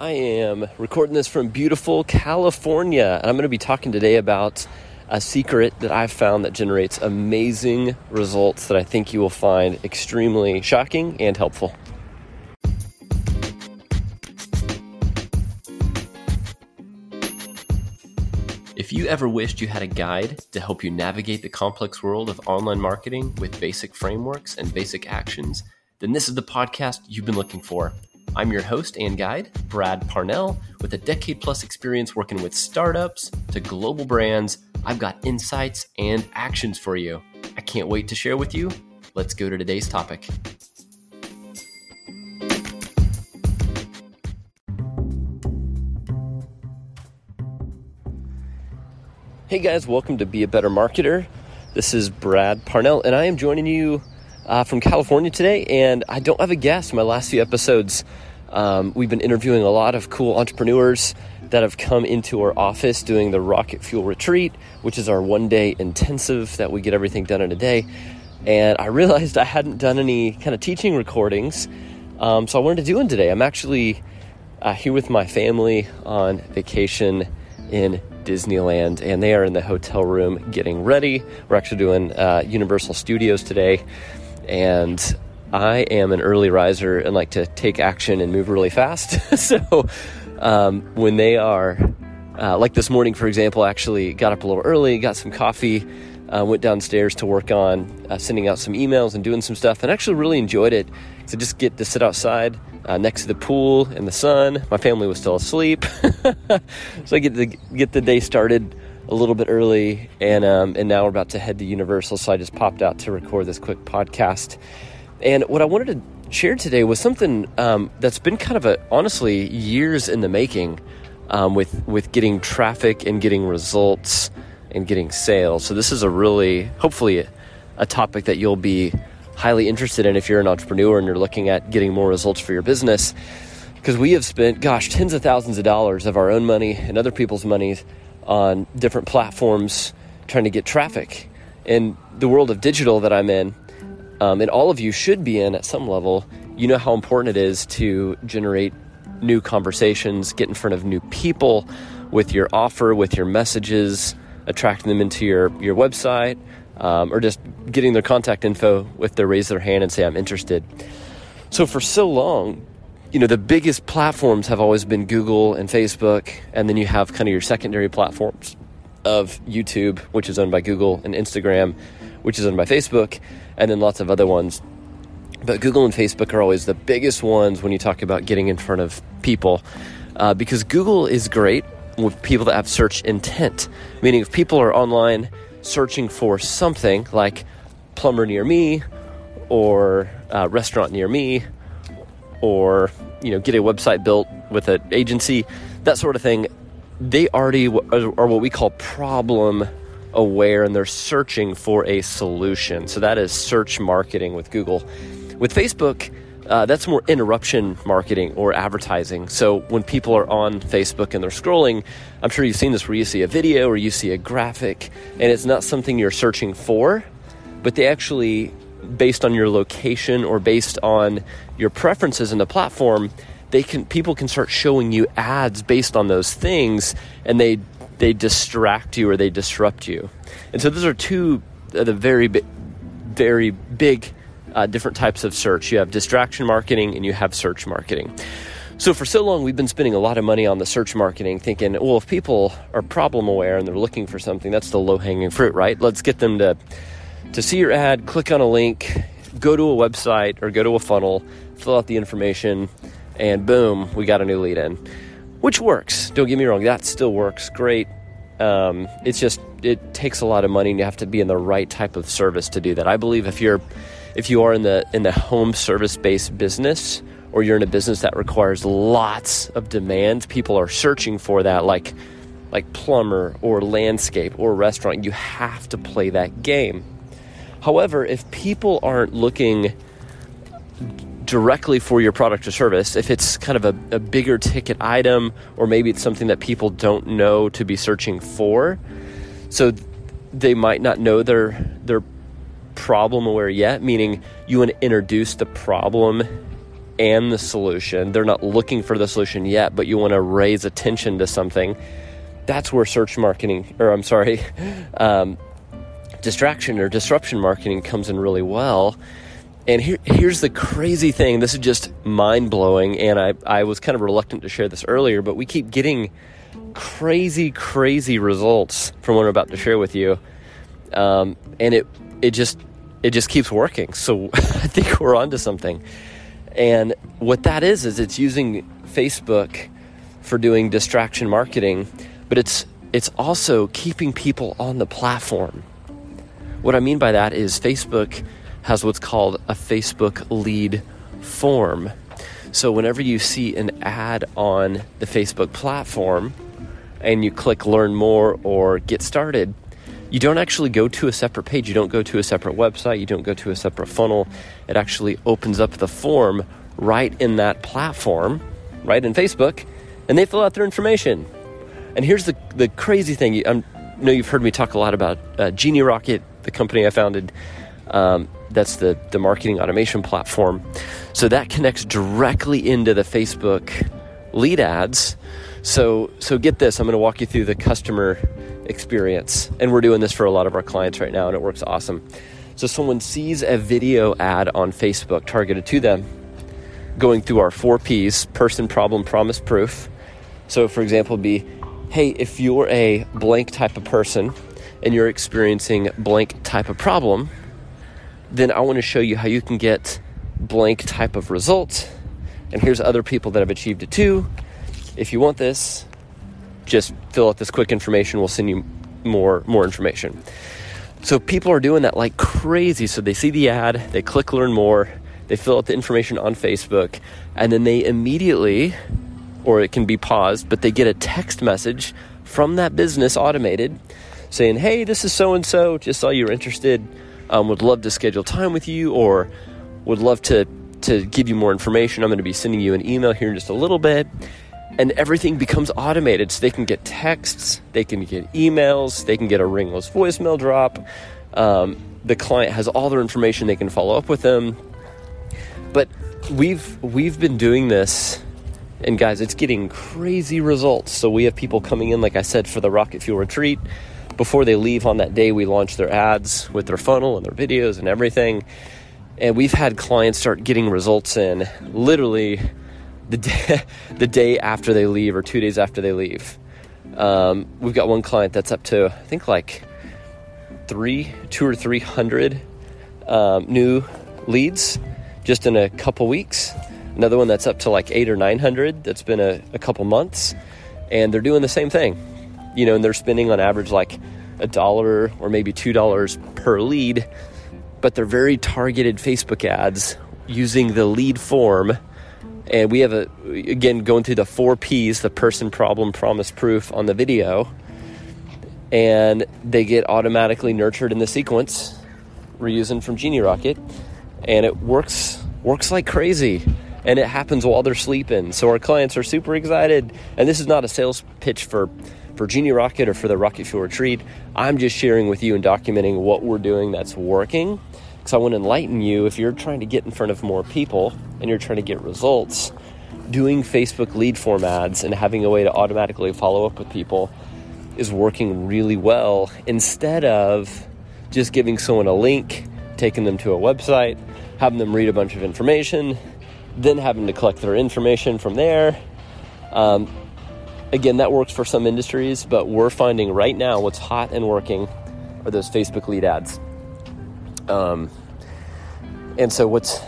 I am recording this from beautiful California, and I'm going to be talking today about a secret that I've found that generates amazing results that I think you will find extremely shocking and helpful. If you ever wished you had a guide to help you navigate the complex world of online marketing with basic frameworks and basic actions, then this is the podcast you've been looking for. I'm your host and guide, Brad Parnell. With a decade plus experience working with startups to global brands, I've got insights and actions for you. I can't wait to share with you. Let's go to today's topic. Hey guys, welcome to Be a Better Marketer. This is Brad Parnell, and I am joining you uh, from California today. And I don't have a guest. My last few episodes, um, we've been interviewing a lot of cool entrepreneurs that have come into our office doing the Rocket Fuel Retreat, which is our one day intensive that we get everything done in a day. And I realized I hadn't done any kind of teaching recordings, um, so I wanted to do one today. I'm actually uh, here with my family on vacation in Disneyland, and they are in the hotel room getting ready. We're actually doing uh, Universal Studios today, and I am an early riser and like to take action and move really fast. so um, when they are, uh, like this morning, for example, actually got up a little early, got some coffee, uh, went downstairs to work on uh, sending out some emails and doing some stuff, and actually really enjoyed it. To just get to sit outside uh, next to the pool in the sun. My family was still asleep, so I get to get the day started a little bit early, and um, and now we're about to head to Universal. So I just popped out to record this quick podcast. And what I wanted to share today was something um, that's been kind of a honestly years in the making um, with with getting traffic and getting results and getting sales. So this is a really hopefully a, topic that you'll be highly interested in if you're an entrepreneur and you're looking at getting more results for your business. Because we have spent, gosh, tens of thousands of dollars of our own money and other people's money on different platforms trying to get traffic. In the world of digital that I'm in, um, and all of you should be in at some level, you know how important it is to generate new conversations, get in front of new people with your offer, with your messages, attracting them into your, your website, um, or just getting their contact info if they raise their hand and say, I'm interested. So for so long, you know, the biggest platforms have always been Google and Facebook, and then you have kind of your secondary platforms of YouTube, which is owned by Google, and Instagram, which is owned by Facebook, and then lots of other ones. But Google and Facebook are always the biggest ones when you talk about getting in front of people uh, because Google is great with people that have search intent, meaning if people are online searching for something like plumber near me or uh, restaurant near me or you know get a website built with an agency that sort of thing they already are what we call problem aware and they're searching for a solution so that is search marketing with google with facebook uh, that's more interruption marketing or advertising. So when people are on Facebook and they're scrolling, I'm sure you've seen this where you see a video or you see a graphic and it's not something you're searching for, but they actually, based on your location or based on your preferences in the platform, they can people can start showing you ads based on those things and they they distract you or they disrupt you. And so those are two of the very very big uh, different types of search. You have distraction marketing and you have search marketing. So for so long, we've been spending a lot of money on the search marketing, thinking, well, if people are problem aware and they're looking for something, that's the low hanging fruit, right? Let's get them to to see your ad, click on a link, go to a website or go to a funnel, fill out the information, and boom, we got a new lead in, which works. Don't get me wrong, that still works great. Um, it's just it takes a lot of money, and you have to be in the right type of service to do that. I believe if you're if you are in the in the home service based business or you're in a business that requires lots of demand, people are searching for that like like plumber or landscape or restaurant. You have to play that game. However, if people aren't looking directly for your product or service, if it's kind of a, a bigger ticket item, or maybe it's something that people don't know to be searching for, so they might not know their their problem aware yet, meaning you want to introduce the problem and the solution. They're not looking for the solution yet, but you want to raise attention to something. That's where search marketing, or I'm sorry, um, distraction or disruption marketing comes in really well. And here, here's the crazy thing. This is just mind blowing. And I, I was kind of reluctant to share this earlier, but we keep getting crazy, crazy results from what I'm about to share with you. Um, and it, it just, it just keeps working. So I think we're onto something. And what that is, is it's using Facebook for doing distraction marketing, but it's, it's also keeping people on the platform. What I mean by that is Facebook has what's called a Facebook lead form. So whenever you see an ad on the Facebook platform and you click learn more or get started, you don't actually go to a separate page. You don't go to a separate website. You don't go to a separate funnel. It actually opens up the form right in that platform, right in Facebook, and they fill out their information. And here's the, the crazy thing. I know you've heard me talk a lot about uh, Genie Rocket the company I founded. Um, that's the, the marketing automation platform. So that connects directly into the Facebook lead ads. So, so get this, I'm going to walk you through the customer experience. And we're doing this for a lot of our clients right now, and it works awesome. So, someone sees a video ad on Facebook targeted to them, going through our four P's person, problem, promise, proof. So, for example, be hey, if you're a blank type of person and you're experiencing blank type of problem, then I want to show you how you can get blank type of results. And here's other people that have achieved it too. If you want this, just fill out this quick information. We'll send you more more information. So people are doing that like crazy. So they see the ad, they click learn more, they fill out the information on Facebook, and then they immediately, or it can be paused, but they get a text message from that business automated saying, hey, this is so and so, just saw you were interested, um, would love to schedule time with you, or would love to, to give you more information. I'm going to be sending you an email here in just a little bit. And everything becomes automated. So they can get texts, they can get emails, they can get a ringless voicemail drop. Um, the client has all their information, they can follow up with them. But we've we've been doing this and guys, it's getting crazy results. So we have people coming in, like I said, for the Rocket Fuel Retreat before they leave on that day, we launch their ads with their funnel and their videos and everything. And we've had clients start getting results in literally the day, the day after they leave or two days after they leave. Um, we've got one client that's up to, I think, like three, two or three hundred um, new leads just in a couple weeks. Another one that's up to like eight or nine hundred that's been a, a couple months. And they're doing the same thing you know, and they're spending on average like a dollar or maybe two dollars per lead, but they're very targeted Facebook ads using the lead form. And we have a, again, going through the four P's the person, problem, promise, proof on the video. And they get automatically nurtured in the sequence we're using from Genie Rocket. And it works, works like crazy and it happens while they're sleeping. So our clients are super excited. And this is not a sales pitch for for Genie Rocket or for the Rocket Fuel Retreat. I'm just sharing with you and documenting what we're doing that's working. Because I want to enlighten you if you're trying to get in front of more people and you're trying to get results, doing Facebook lead form ads and having a way to automatically follow up with people is working really well instead of just giving someone a link, taking them to a website, having them read a bunch of information, then having to collect their information from there. Um, again, that works for some industries, but we're finding right now what's hot and working are those Facebook lead ads. Um, and so what's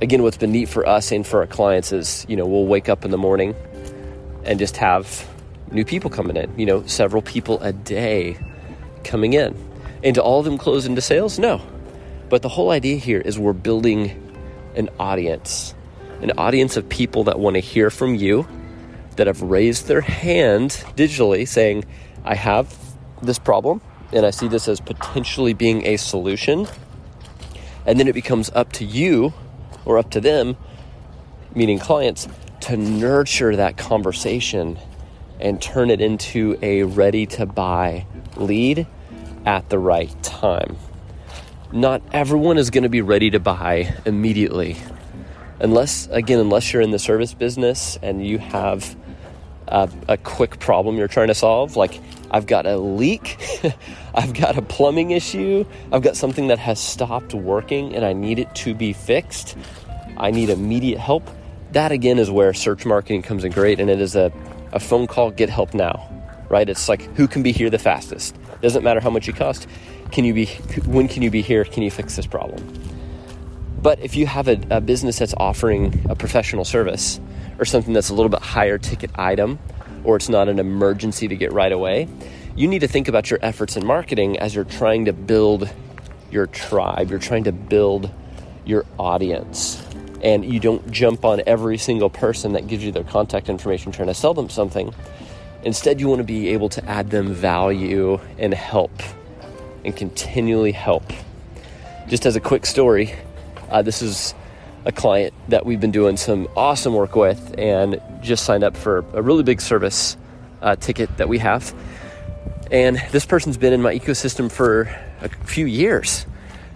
again what's been neat for us and for our clients is you know we'll wake up in the morning and just have new people coming in you know several people a day coming in. And do all of them close into sales? No. But the whole idea here is we're building an audience an audience of people that want to hear from you that have raised their hand digitally saying, I have this problem and I see this as potentially being a solution. And then it becomes up to you or up to them, meaning clients, to nurture that conversation and turn it into a ready to buy lead at the right time. Not everyone is going to be ready to buy immediately. unless again unless you're in the service business and you have a, a quick problem you're trying to solve. Like i've got a leak i've got a plumbing issue i've got something that has stopped working and i need it to be fixed. I need immediate help. That again is where search marketing comes in great and it is a, a phone call get help now right? It's like who can be here the fastest? Doesn't matter how much you cost can you be when can you be here? Can you fix this problem but if you have a, a business that's offering a professional service or something that's a little bit higher ticket item, or it's not an emergency to get right away, you need to think about your efforts in marketing as you're trying to build your tribe, you're trying to build your audience. And you don't jump on every single person that gives you their contact information trying to sell them something. Instead, you want to be able to add them value and help and continually help. Just as a quick story, uh, this is a client that we've been doing some awesome work with and just signed up for a really big service uh, ticket that we have. And this person's been in my ecosystem for a few years.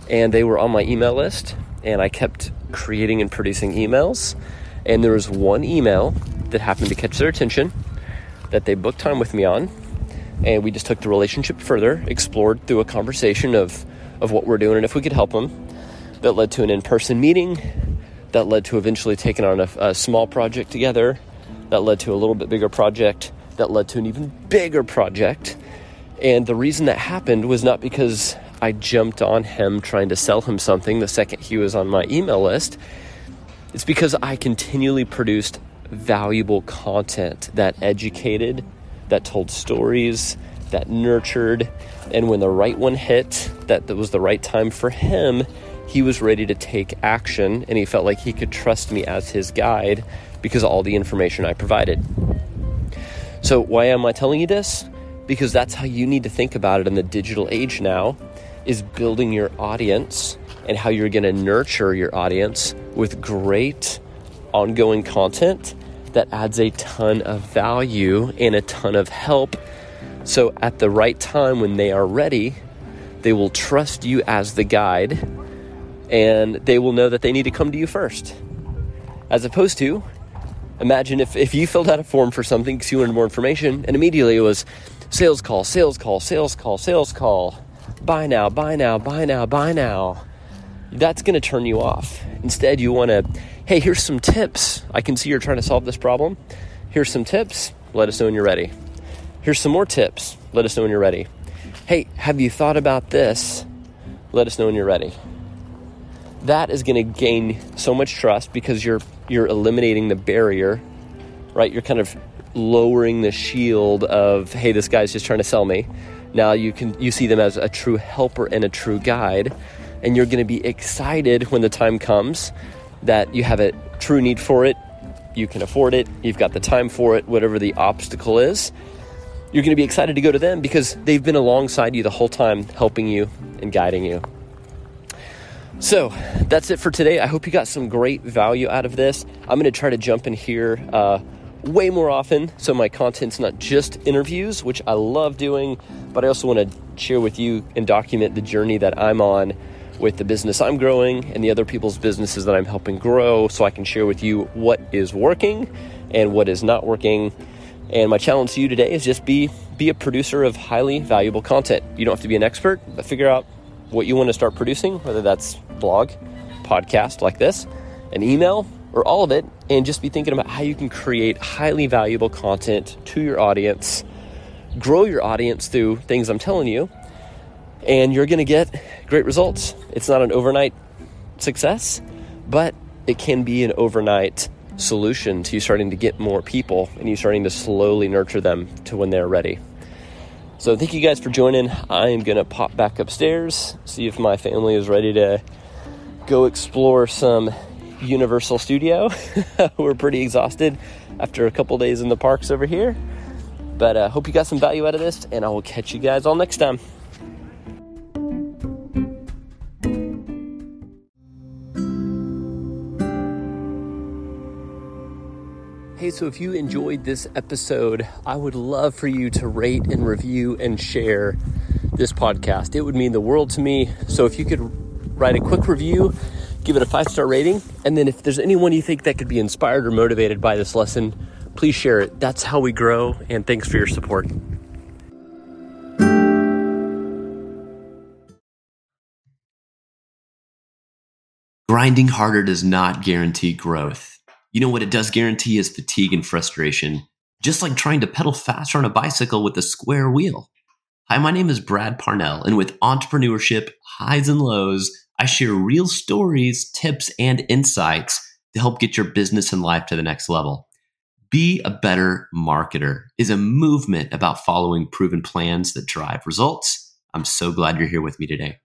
And they were on my email list, and I kept creating and producing emails. And there was one email that happened to catch their attention that they booked time with me on. And we just took the relationship further, explored through a conversation of, of what we're doing and if we could help them that led to an in person meeting, that led to eventually taking on a, a, small project together, that led to a little bit bigger project, that led to an even bigger project. And the reason that happened was not because I jumped on him trying to sell him something the second he was on my email list. It's because I continually produced valuable content that educated, that told stories, that nurtured, and when the right one hit, that, that was the right time for him, he was ready to take action and he felt like he could trust me as his guide because all the information I provided. So, why am I telling you this? Because that's how you need to think about it in the digital age now is building your audience and how you're going to nurture your audience with great ongoing content that adds a ton of value and a ton of help. So, at the right time when they are ready, they will trust you as the guide and they will know that they need to come to you first. As opposed to, imagine if, if you filled out a form for something because you wanted more information, and immediately it was sales call, sales call, sales call, sales call, buy now, buy now, buy now, buy now. That's going to turn you off. Instead, you want to, hey, here's some tips. I can see you're trying to solve this problem. Here's some tips. Let us know when you're ready. Here's some more tips. Let us know when you're ready. Hey, have you thought about this? Let us know when you're ready that is going to gain so much trust because you're you're eliminating the barrier, right? You're kind of lowering the shield of hey, this guy's just trying to sell me. Now you can you see them as a true helper and a true guide, and you're going to be excited when the time comes that you have a true need for it, you can afford it, you've got the time for it, whatever the obstacle is. You're going to be excited to go to them because they've been alongside you the whole time, helping you and guiding you. So that's it for today. I hope you got some great value out of this. I'm going to try to jump in here uh, way more often so my content's not just interviews, which I love doing, but I also want to share with you and document the journey that I'm on with the business I'm growing and the other people's businesses that I'm helping grow so I can share with you what is working and what is not working. And my challenge to you today is just be be a producer of highly valuable content. You don't have to be an expert, but figure out what you want to start producing, whether that's blog, podcast like this, an email, or all of it, and just be thinking about how you can create highly valuable content to your audience, grow your audience through things I'm telling you, and you're to get great results. It's not an overnight success, but it can be an overnight solution to you starting to get more people and you starting to slowly nurture them to when they're ready. So, thank you guys for joining. I am going to pop back upstairs, see if my family is ready to go explore some Universal Studio. We're pretty exhausted after a couple days in the parks over here. But I uh, hope you got some value out of this, and I will catch you guys all next time. Hey, so if you enjoyed this episode, I would love for you to rate and review and share this podcast. It would mean the world to me. So if you could write a quick review. give it a five star rating. And then if there's anyone you think that could be inspired or motivated by this lesson, please share it. That's how we grow. And thanks for your support. Grinding harder does not guarantee growth. You know what it does guarantee is fatigue and frustration, just like trying to pedal faster on a bicycle with a square wheel. Hi, my name is Brad Parnell, and with entrepreneurship, highs and lows, I share real stories, tips, and insights to help get your business and life to the next level. Be a better marketer is a movement about following proven plans that drive results. I'm so glad you're here with me today.